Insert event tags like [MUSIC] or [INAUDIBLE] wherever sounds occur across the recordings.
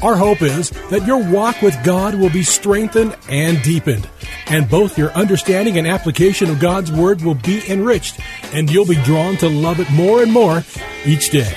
Our hope is that your walk with God will be strengthened and deepened, and both your understanding and application of God's Word will be enriched, and you'll be drawn to love it more and more each day.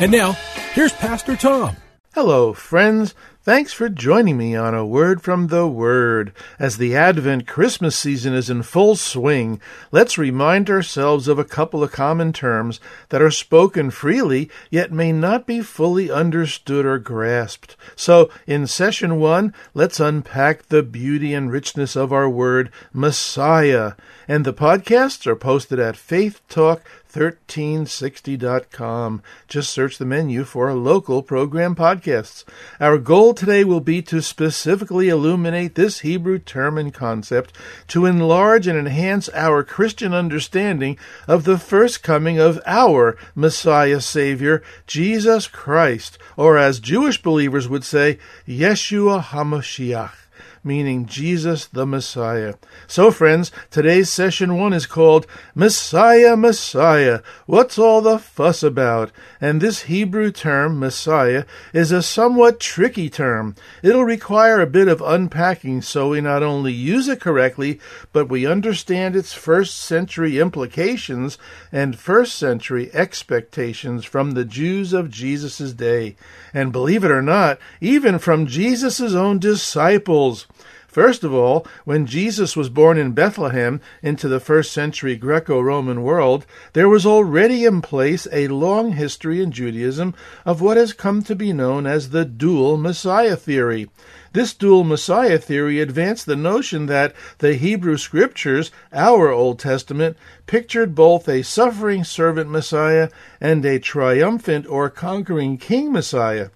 And now, here's Pastor Tom. Hello, friends. Thanks for joining me on a word from the Word. As the Advent Christmas season is in full swing, let's remind ourselves of a couple of common terms that are spoken freely, yet may not be fully understood or grasped. So, in session one, let's unpack the beauty and richness of our word, Messiah. And the podcasts are posted at Faith Talk 1360.com. Just search the menu for local program podcasts. Our goal today will be to specifically illuminate this Hebrew term and concept to enlarge and enhance our Christian understanding of the first coming of our Messiah Savior, Jesus Christ, or as Jewish believers would say, Yeshua HaMashiach meaning Jesus the Messiah. So, friends, today's session one is called Messiah, Messiah. What's all the fuss about? And this Hebrew term, Messiah, is a somewhat tricky term. It'll require a bit of unpacking so we not only use it correctly, but we understand its first century implications and first century expectations from the Jews of Jesus' day. And believe it or not, even from Jesus' own disciples. First of all, when Jesus was born in Bethlehem into the first century Greco Roman world, there was already in place a long history in Judaism of what has come to be known as the dual Messiah theory. This dual Messiah theory advanced the notion that the Hebrew Scriptures, our Old Testament, pictured both a suffering servant Messiah and a triumphant or conquering king Messiah.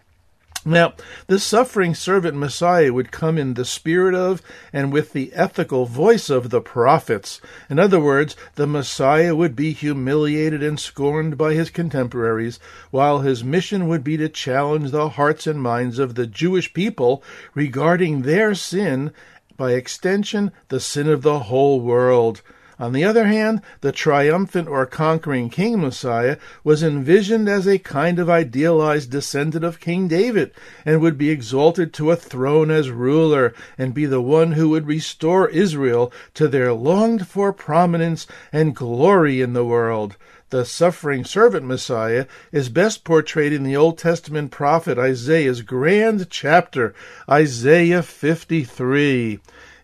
Now, the suffering servant Messiah would come in the spirit of and with the ethical voice of the prophets. In other words, the Messiah would be humiliated and scorned by his contemporaries, while his mission would be to challenge the hearts and minds of the Jewish people regarding their sin, by extension, the sin of the whole world. On the other hand, the triumphant or conquering King Messiah was envisioned as a kind of idealized descendant of King David and would be exalted to a throne as ruler and be the one who would restore Israel to their longed for prominence and glory in the world. The suffering servant Messiah is best portrayed in the Old Testament prophet Isaiah's grand chapter, Isaiah 53.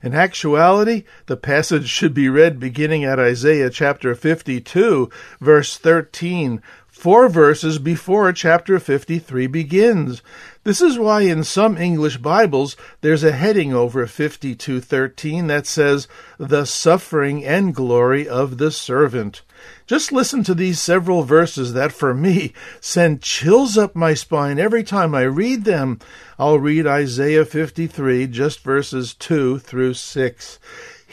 In actuality, the passage should be read beginning at Isaiah chapter 52, verse 13, four verses before chapter 53 begins. This is why in some English Bibles there's a heading over 52:13 that says the suffering and glory of the servant. Just listen to these several verses that for me send chills up my spine every time I read them. I'll read Isaiah 53 just verses 2 through 6.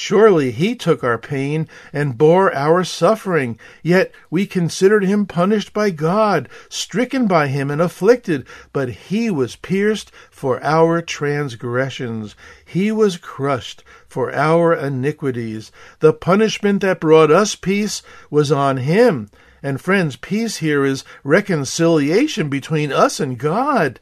Surely he took our pain and bore our suffering. Yet we considered him punished by God, stricken by him and afflicted. But he was pierced for our transgressions. He was crushed for our iniquities. The punishment that brought us peace was on him. And friends, peace here is reconciliation between us and God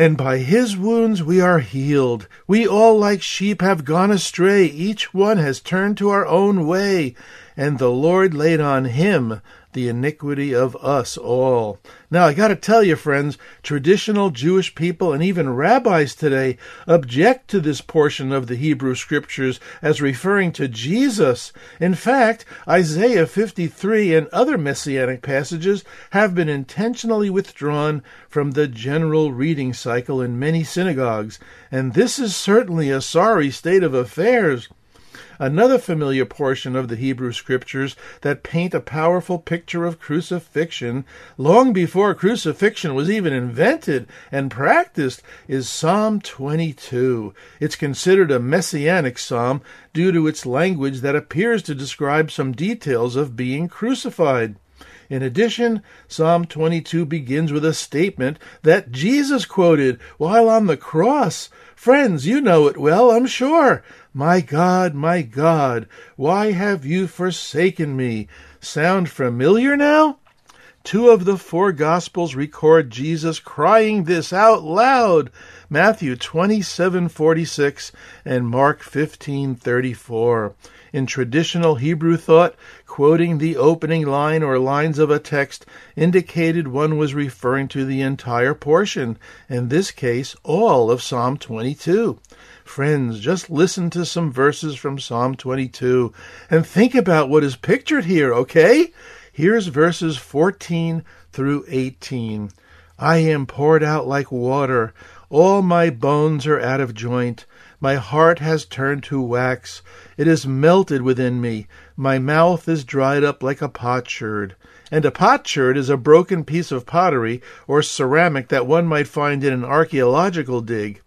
and by his wounds we are healed. We all like sheep have gone astray, each one has turned to our own way, and the Lord laid on him the iniquity of us all. Now, I got to tell you, friends, traditional Jewish people and even rabbis today object to this portion of the Hebrew Scriptures as referring to Jesus. In fact, Isaiah 53 and other messianic passages have been intentionally withdrawn from the general reading cycle in many synagogues, and this is certainly a sorry state of affairs. Another familiar portion of the Hebrew Scriptures that paint a powerful picture of crucifixion long before crucifixion was even invented and practiced is Psalm 22. It's considered a messianic psalm due to its language that appears to describe some details of being crucified. In addition, Psalm 22 begins with a statement that Jesus quoted while on the cross. Friends, you know it well, I'm sure. My God, my God, why have you forsaken me? Sound familiar now? Two of the four Gospels record Jesus crying this out loud Matthew 27:46 and Mark 15:34. In traditional Hebrew thought, quoting the opening line or lines of a text indicated one was referring to the entire portion, in this case, all of Psalm 22. Friends, just listen to some verses from Psalm 22 and think about what is pictured here, okay? Here's verses 14 through 18. I am poured out like water. All my bones are out of joint. My heart has turned to wax. It is melted within me. My mouth is dried up like a potsherd. And a potsherd is a broken piece of pottery or ceramic that one might find in an archaeological dig.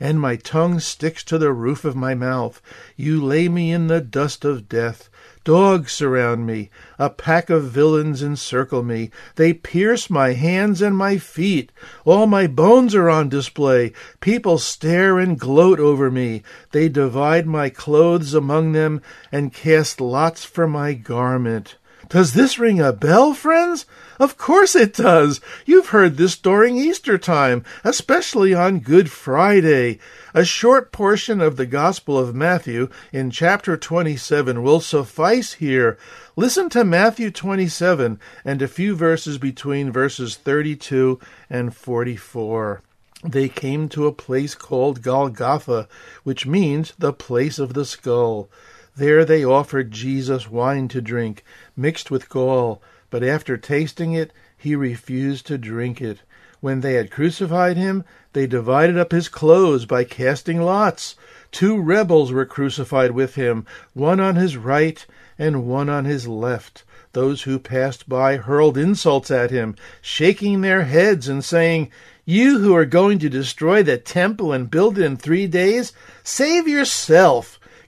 And my tongue sticks to the roof of my mouth. You lay me in the dust of death. Dogs surround me. A pack of villains encircle me. They pierce my hands and my feet. All my bones are on display. People stare and gloat over me. They divide my clothes among them and cast lots for my garment. Does this ring a bell, friends? Of course it does. You've heard this during Easter time, especially on Good Friday. A short portion of the Gospel of Matthew in chapter 27 will suffice here. Listen to Matthew 27 and a few verses between verses 32 and 44 they came to a place called Golgotha, which means the place of the skull. There they offered Jesus wine to drink, mixed with gall, but after tasting it, he refused to drink it. When they had crucified him, they divided up his clothes by casting lots. Two rebels were crucified with him, one on his right and one on his left. Those who passed by hurled insults at him, shaking their heads and saying, You who are going to destroy the temple and build it in three days, save yourself.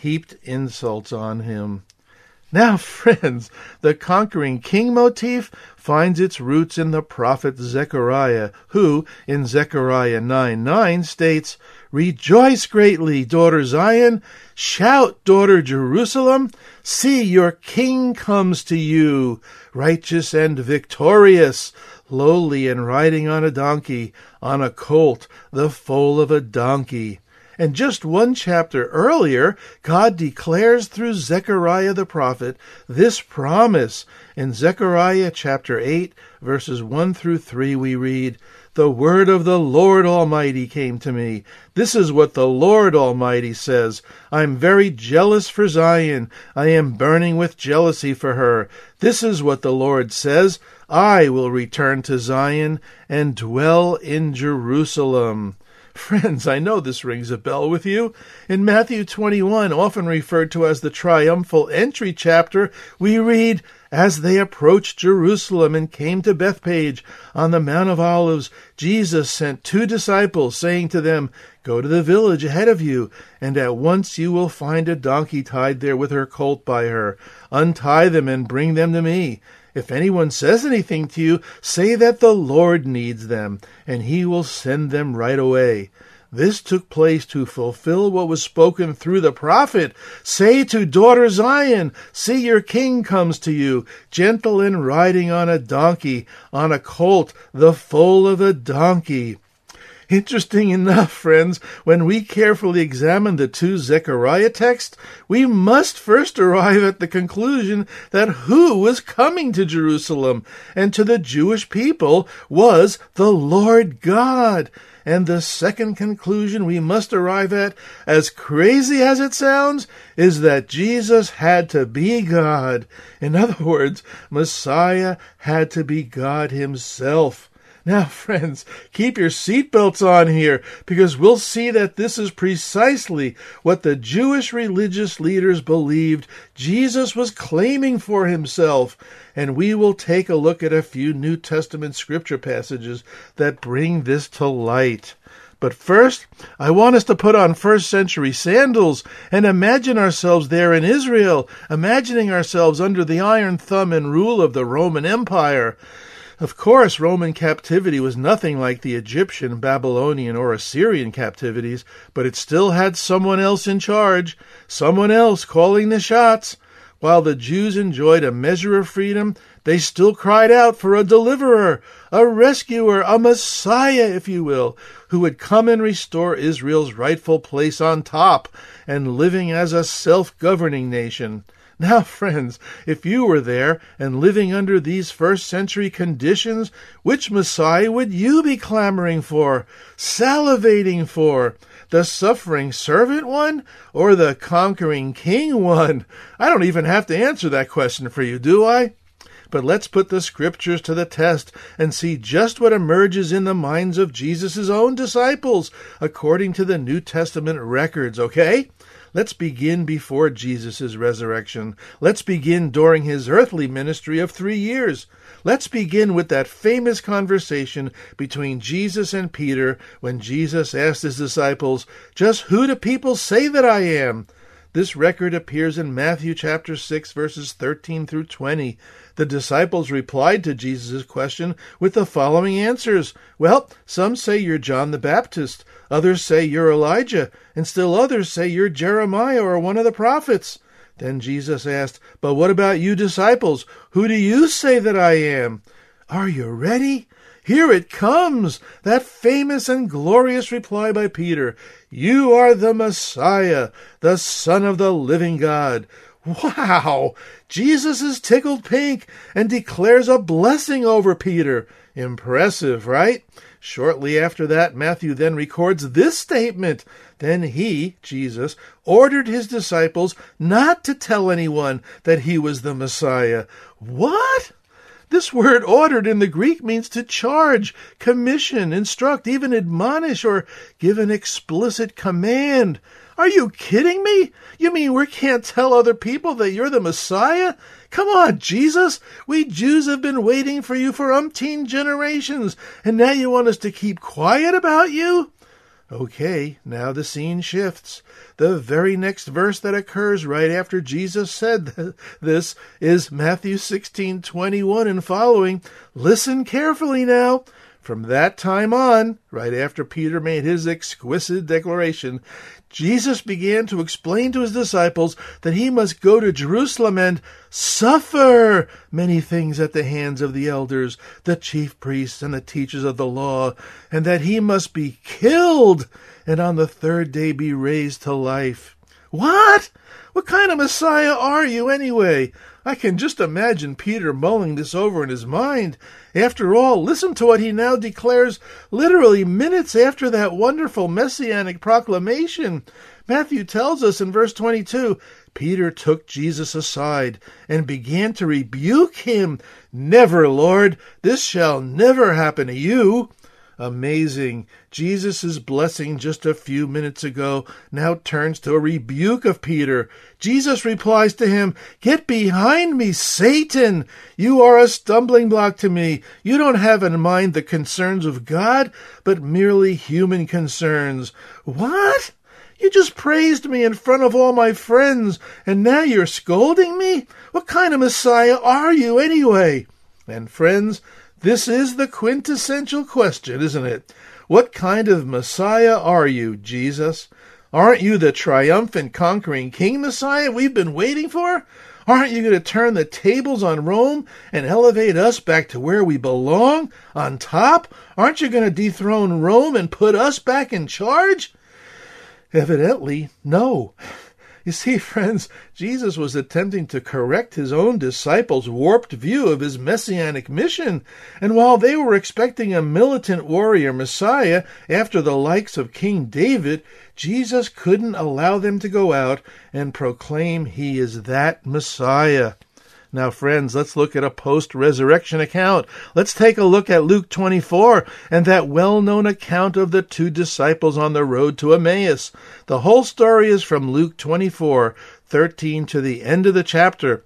heaped insults on him. Now, [LAUGHS] friends, the conquering king motif finds its roots in the prophet Zechariah, who, in Zechariah 9 9, states, Rejoice greatly, daughter Zion! Shout, daughter Jerusalem! See, your king comes to you, righteous and victorious, lowly and riding on a donkey, on a colt, the foal of a donkey. And just one chapter earlier, God declares through Zechariah the prophet this promise. In Zechariah chapter 8, verses 1 through 3, we read, the word of the Lord Almighty came to me. This is what the Lord Almighty says. I'm very jealous for Zion. I am burning with jealousy for her. This is what the Lord says. I will return to Zion and dwell in Jerusalem. Friends, I know this rings a bell with you. In Matthew 21, often referred to as the triumphal entry chapter, we read, As they approached Jerusalem and came to Bethphage on the Mount of Olives, Jesus sent two disciples, saying to them, Go to the village ahead of you, and at once you will find a donkey tied there with her colt by her. Untie them and bring them to me. If anyone says anything to you, say that the Lord needs them, and he will send them right away. This took place to fulfill what was spoken through the prophet. Say to daughter Zion, See your king comes to you, gentle and riding on a donkey, on a colt, the foal of a donkey. Interesting enough, friends, when we carefully examine the two Zechariah texts, we must first arrive at the conclusion that who was coming to Jerusalem and to the Jewish people was the Lord God. And the second conclusion we must arrive at, as crazy as it sounds, is that Jesus had to be God. In other words, Messiah had to be God Himself. Now, [LAUGHS] friends, keep your seatbelts on here because we'll see that this is precisely what the Jewish religious leaders believed Jesus was claiming for himself. And we will take a look at a few New Testament scripture passages that bring this to light. But first, I want us to put on first century sandals and imagine ourselves there in Israel, imagining ourselves under the iron thumb and rule of the Roman Empire. Of course, Roman captivity was nothing like the Egyptian, Babylonian, or Assyrian captivities, but it still had someone else in charge, someone else calling the shots. While the Jews enjoyed a measure of freedom, they still cried out for a deliverer, a rescuer, a Messiah, if you will, who would come and restore Israel's rightful place on top and living as a self governing nation. Now, [LAUGHS] friends, if you were there and living under these first century conditions, which Messiah would you be clamoring for, salivating for? The suffering servant one or the conquering king one? I don't even have to answer that question for you, do I? But let's put the scriptures to the test and see just what emerges in the minds of Jesus' own disciples according to the New Testament records, okay? Let's begin before Jesus' resurrection. Let's begin during his earthly ministry of three years. Let's begin with that famous conversation between Jesus and Peter when Jesus asked his disciples, Just who do people say that I am? This record appears in Matthew chapter 6 verses 13 through 20. The disciples replied to Jesus' question with the following answers. Well, some say you're John the Baptist, others say you're Elijah, and still others say you're Jeremiah or one of the prophets. Then Jesus asked, But what about you disciples? Who do you say that I am? Are you ready? Here it comes, that famous and glorious reply by Peter. You are the Messiah, the Son of the living God. Wow! Jesus is tickled pink and declares a blessing over Peter. Impressive, right? Shortly after that, Matthew then records this statement. Then he, Jesus, ordered his disciples not to tell anyone that he was the Messiah. What? This word ordered in the Greek means to charge, commission, instruct, even admonish, or give an explicit command. Are you kidding me? You mean we can't tell other people that you're the Messiah? Come on, Jesus. We Jews have been waiting for you for umpteen generations, and now you want us to keep quiet about you? Okay, now the scene shifts. The very next verse that occurs right after Jesus said this is Matthew 16:21 and following. Listen carefully now. From that time on, right after Peter made his exquisite declaration, Jesus began to explain to his disciples that he must go to Jerusalem and suffer many things at the hands of the elders, the chief priests, and the teachers of the law, and that he must be killed and on the third day be raised to life. What? What kind of Messiah are you, anyway? I can just imagine Peter mulling this over in his mind. After all, listen to what he now declares literally minutes after that wonderful messianic proclamation. Matthew tells us in verse 22 Peter took Jesus aside and began to rebuke him. Never, Lord, this shall never happen to you. Amazing. Jesus' blessing just a few minutes ago now turns to a rebuke of Peter. Jesus replies to him, Get behind me, Satan! You are a stumbling block to me. You don't have in mind the concerns of God, but merely human concerns. What? You just praised me in front of all my friends, and now you're scolding me? What kind of Messiah are you, anyway? And, friends, this is the quintessential question, isn't it? What kind of Messiah are you, Jesus? Aren't you the triumphant, conquering King Messiah we've been waiting for? Aren't you going to turn the tables on Rome and elevate us back to where we belong, on top? Aren't you going to dethrone Rome and put us back in charge? Evidently, no. You see, [LAUGHS] friends, Jesus was attempting to correct his own disciples' warped view of his messianic mission, and while they were expecting a militant warrior Messiah after the likes of King David, Jesus couldn't allow them to go out and proclaim he is that Messiah. Now, friends, let's look at a post resurrection account. Let's take a look at Luke 24 and that well known account of the two disciples on the road to Emmaus. The whole story is from Luke 24, 13 to the end of the chapter.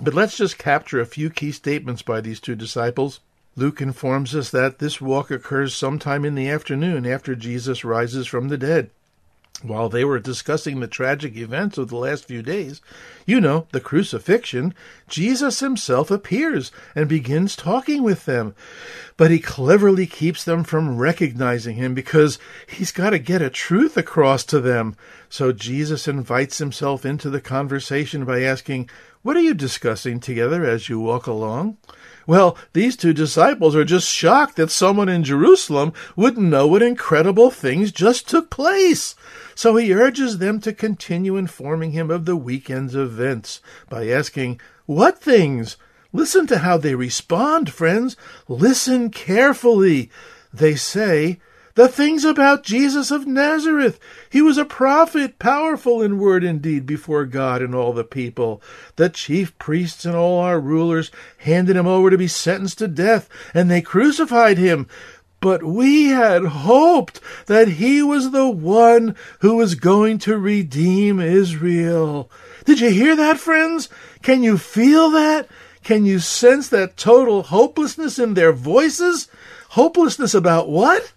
But let's just capture a few key statements by these two disciples. Luke informs us that this walk occurs sometime in the afternoon after Jesus rises from the dead. While they were discussing the tragic events of the last few days, you know, the crucifixion, Jesus himself appears and begins talking with them. But he cleverly keeps them from recognizing him because he's got to get a truth across to them. So Jesus invites himself into the conversation by asking, What are you discussing together as you walk along? Well, these two disciples are just shocked that someone in Jerusalem wouldn't know what incredible things just took place. So he urges them to continue informing him of the weekend's events by asking, What things? Listen to how they respond, friends. Listen carefully. They say, the things about Jesus of Nazareth. He was a prophet, powerful in word and deed before God and all the people. The chief priests and all our rulers handed him over to be sentenced to death, and they crucified him. But we had hoped that he was the one who was going to redeem Israel. Did you hear that, friends? Can you feel that? Can you sense that total hopelessness in their voices? Hopelessness about what?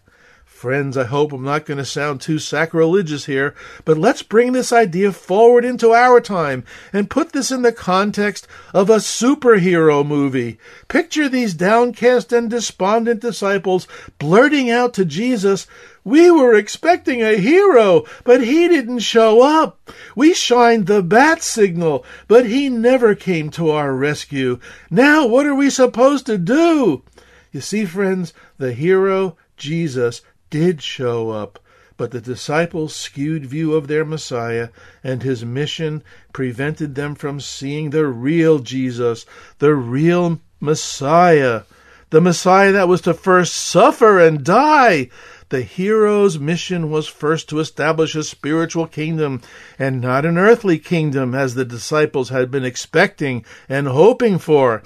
Friends, I hope I'm not going to sound too sacrilegious here, but let's bring this idea forward into our time and put this in the context of a superhero movie. Picture these downcast and despondent disciples blurting out to Jesus, We were expecting a hero, but he didn't show up. We shined the bat signal, but he never came to our rescue. Now what are we supposed to do? You see, friends, the hero, Jesus, did show up, but the disciples' skewed view of their Messiah and his mission prevented them from seeing the real Jesus, the real Messiah, the Messiah that was to first suffer and die. The hero's mission was first to establish a spiritual kingdom and not an earthly kingdom as the disciples had been expecting and hoping for.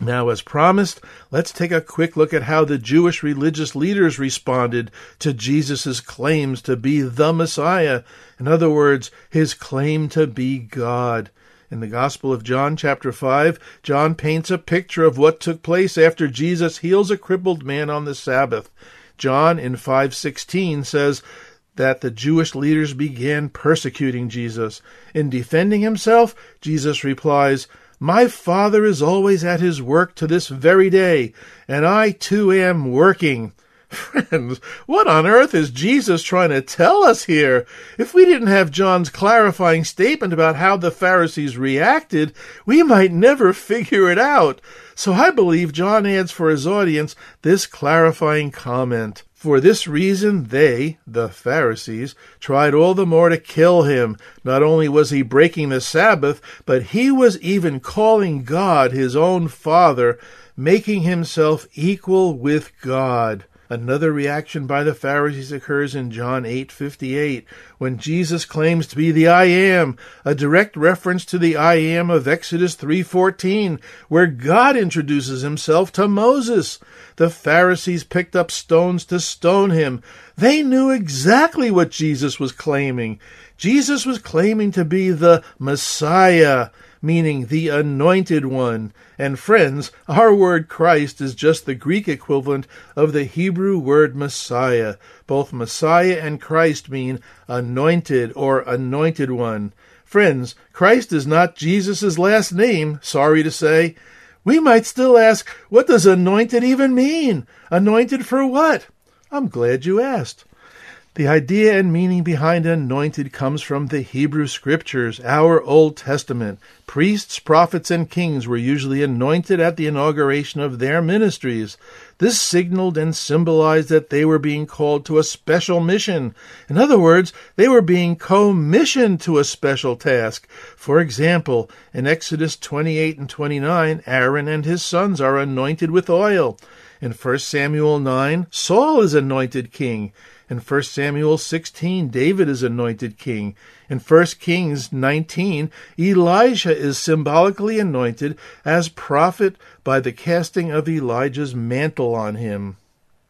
Now, as promised, let's take a quick look at how the Jewish religious leaders responded to Jesus' claims to be the Messiah. In other words, his claim to be God. In the Gospel of John, chapter 5, John paints a picture of what took place after Jesus heals a crippled man on the Sabbath. John, in 516, says, that the Jewish leaders began persecuting Jesus. In defending himself, Jesus replies, my Father is always at his work to this very day, and I too am working. [LAUGHS] Friends, what on earth is Jesus trying to tell us here? If we didn't have John's clarifying statement about how the Pharisees reacted, we might never [LAUGHS] figure it out. So I believe John adds for his audience this clarifying comment. For this reason, they, the Pharisees, tried all the more to kill him. Not only was he breaking the Sabbath, but he was even calling God his own Father, making himself equal with God. Another reaction by the Pharisees occurs in John 8:58 when Jesus claims to be the I am, a direct reference to the I am of Exodus 3:14 where God introduces himself to Moses. The Pharisees picked up stones to stone him. They knew exactly what Jesus was claiming. Jesus was claiming to be the Messiah, meaning the anointed one. And friends, our word Christ is just the Greek equivalent of the Hebrew word Messiah. Both Messiah and Christ mean anointed or anointed one. Friends, Christ is not Jesus' last name, sorry to say. We might still ask, what does anointed even mean? Anointed for what? I'm glad you asked. The idea and meaning behind anointed comes from the Hebrew Scriptures, our Old Testament. Priests, prophets, and kings were usually anointed at the inauguration of their ministries. This signaled and symbolized that they were being called to a special mission. In other words, they were being commissioned to a special task. For example, in Exodus 28 and 29, Aaron and his sons are anointed with oil. In 1 Samuel 9, Saul is anointed king. In 1 Samuel 16, David is anointed king. In 1 Kings 19, Elijah is symbolically anointed as prophet by the casting of Elijah's mantle on him.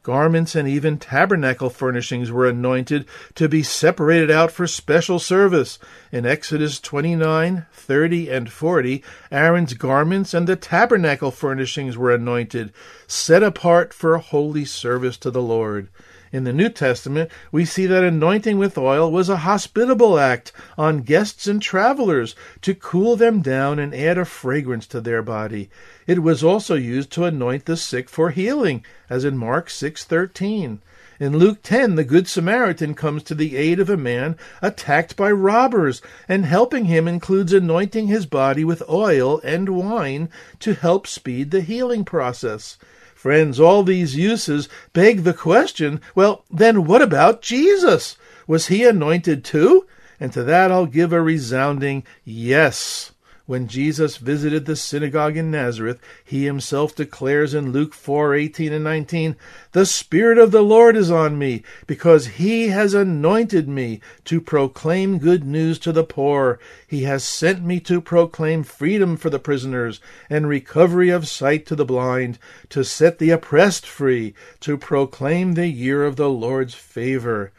Garments and even tabernacle furnishings were anointed to be separated out for special service. In Exodus 29, 30, and 40, Aaron's garments and the tabernacle furnishings were anointed, set apart for holy service to the Lord. In the New Testament, we see that anointing with oil was a hospitable act on guests and travelers to cool them down and add a fragrance to their body. It was also used to anoint the sick for healing, as in Mark 6:13. In Luke 10, the Good Samaritan comes to the aid of a man attacked by robbers, and helping him includes anointing his body with oil and wine to help speed the healing process. Friends, all these uses beg the question well, then what about Jesus? Was he anointed too? And to that I'll give a resounding yes. When Jesus visited the synagogue in Nazareth, he himself declares in Luke 4:18 and 19, "The spirit of the Lord is on me, because he has anointed me to proclaim good news to the poor. He has sent me to proclaim freedom for the prisoners and recovery of sight to the blind, to set the oppressed free, to proclaim the year of the Lord's favor."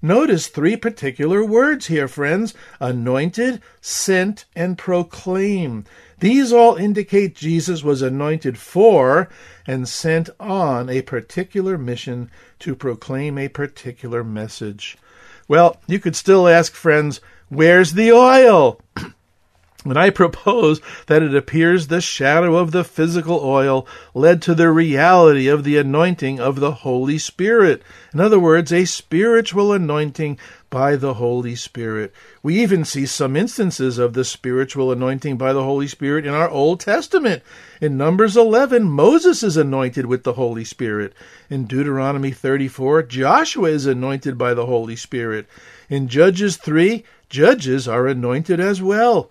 Notice three particular words here, friends anointed, sent, and proclaim. These all indicate Jesus was anointed for and sent on a particular mission to proclaim a particular message. Well, you could still ask, friends, where's the oil? [CLEARS THROAT] And I propose that it appears the shadow of the physical oil led to the reality of the anointing of the Holy Spirit. In other words, a spiritual anointing by the Holy Spirit. We even see some instances of the spiritual anointing by the Holy Spirit in our Old Testament. In Numbers 11, Moses is anointed with the Holy Spirit. In Deuteronomy 34, Joshua is anointed by the Holy Spirit. In Judges 3, judges are anointed as well.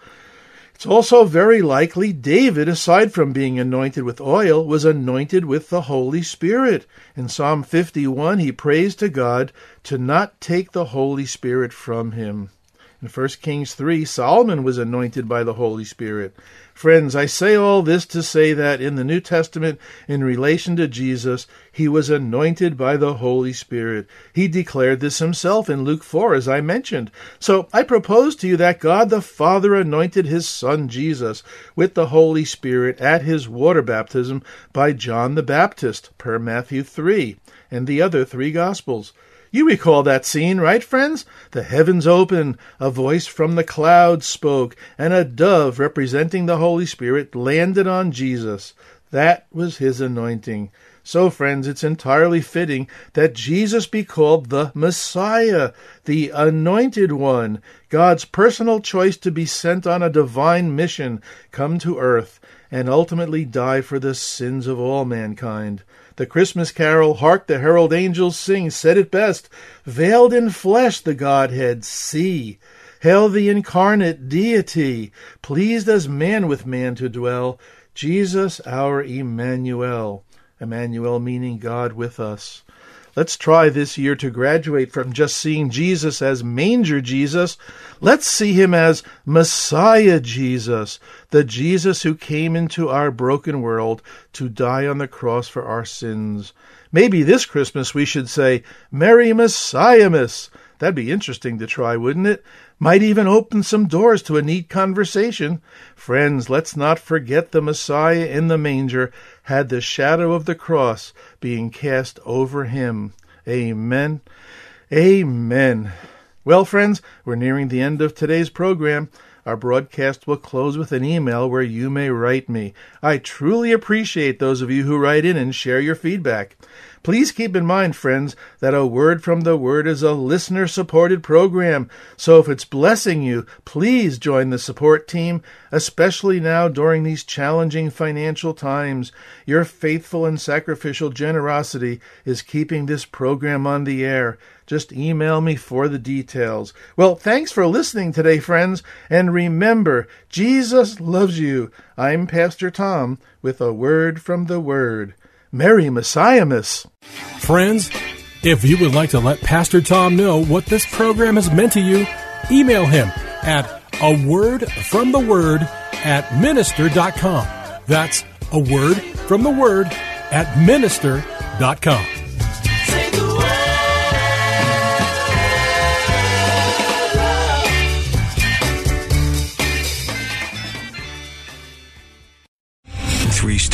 It's also very likely David, aside from being anointed with oil, was anointed with the Holy Spirit. In Psalm 51, he prays to God to not take the Holy Spirit from him. In 1 Kings 3, Solomon was anointed by the Holy Spirit. Friends, I say all this to say that in the New Testament, in relation to Jesus, he was anointed by the Holy Spirit. He declared this himself in Luke 4, as I mentioned. So I propose to you that God the Father anointed his Son Jesus with the Holy Spirit at his water baptism by John the Baptist, per Matthew 3, and the other three Gospels. You recall that scene, right, friends? The heavens opened, a voice from the clouds spoke, and a dove representing the Holy Spirit landed on Jesus. That was his anointing. So, friends, it's entirely fitting that Jesus be called the Messiah, the Anointed One, God's personal choice to be sent on a divine mission, come to earth, and ultimately die for the sins of all mankind. The Christmas carol, Hark the Herald Angels Sing, said it best Veiled in flesh the Godhead see. Hail the incarnate deity, pleased as man with man to dwell, Jesus our Emmanuel. Emmanuel meaning God with us. Let's try this year to graduate from just seeing Jesus as Manger Jesus. Let's see him as Messiah Jesus, the Jesus who came into our broken world to die on the cross for our sins. Maybe this Christmas we should say, Merry Messiahmas. That'd be interesting to try, wouldn't it? Might even open some doors to a neat conversation. Friends, let's not forget the Messiah in the manger had the shadow of the cross being cast over him. Amen. Amen. Well, friends, we're nearing the end of today's program. Our broadcast will close with an email where you may write me. I truly appreciate those of you who write in and share your feedback. Please keep in mind, friends, that A Word from the Word is a listener supported program. So if it's blessing you, please join the support team, especially now during these challenging financial times. Your faithful and sacrificial generosity is keeping this program on the air. Just email me for the details. Well, thanks for listening today, friends. And remember, Jesus loves you. I'm Pastor Tom with a word from the Word. Merry Messiahmas. Friends, if you would like to let Pastor Tom know what this program has meant to you, email him at a word from the word at minister.com. That's a word from the word at minister.com.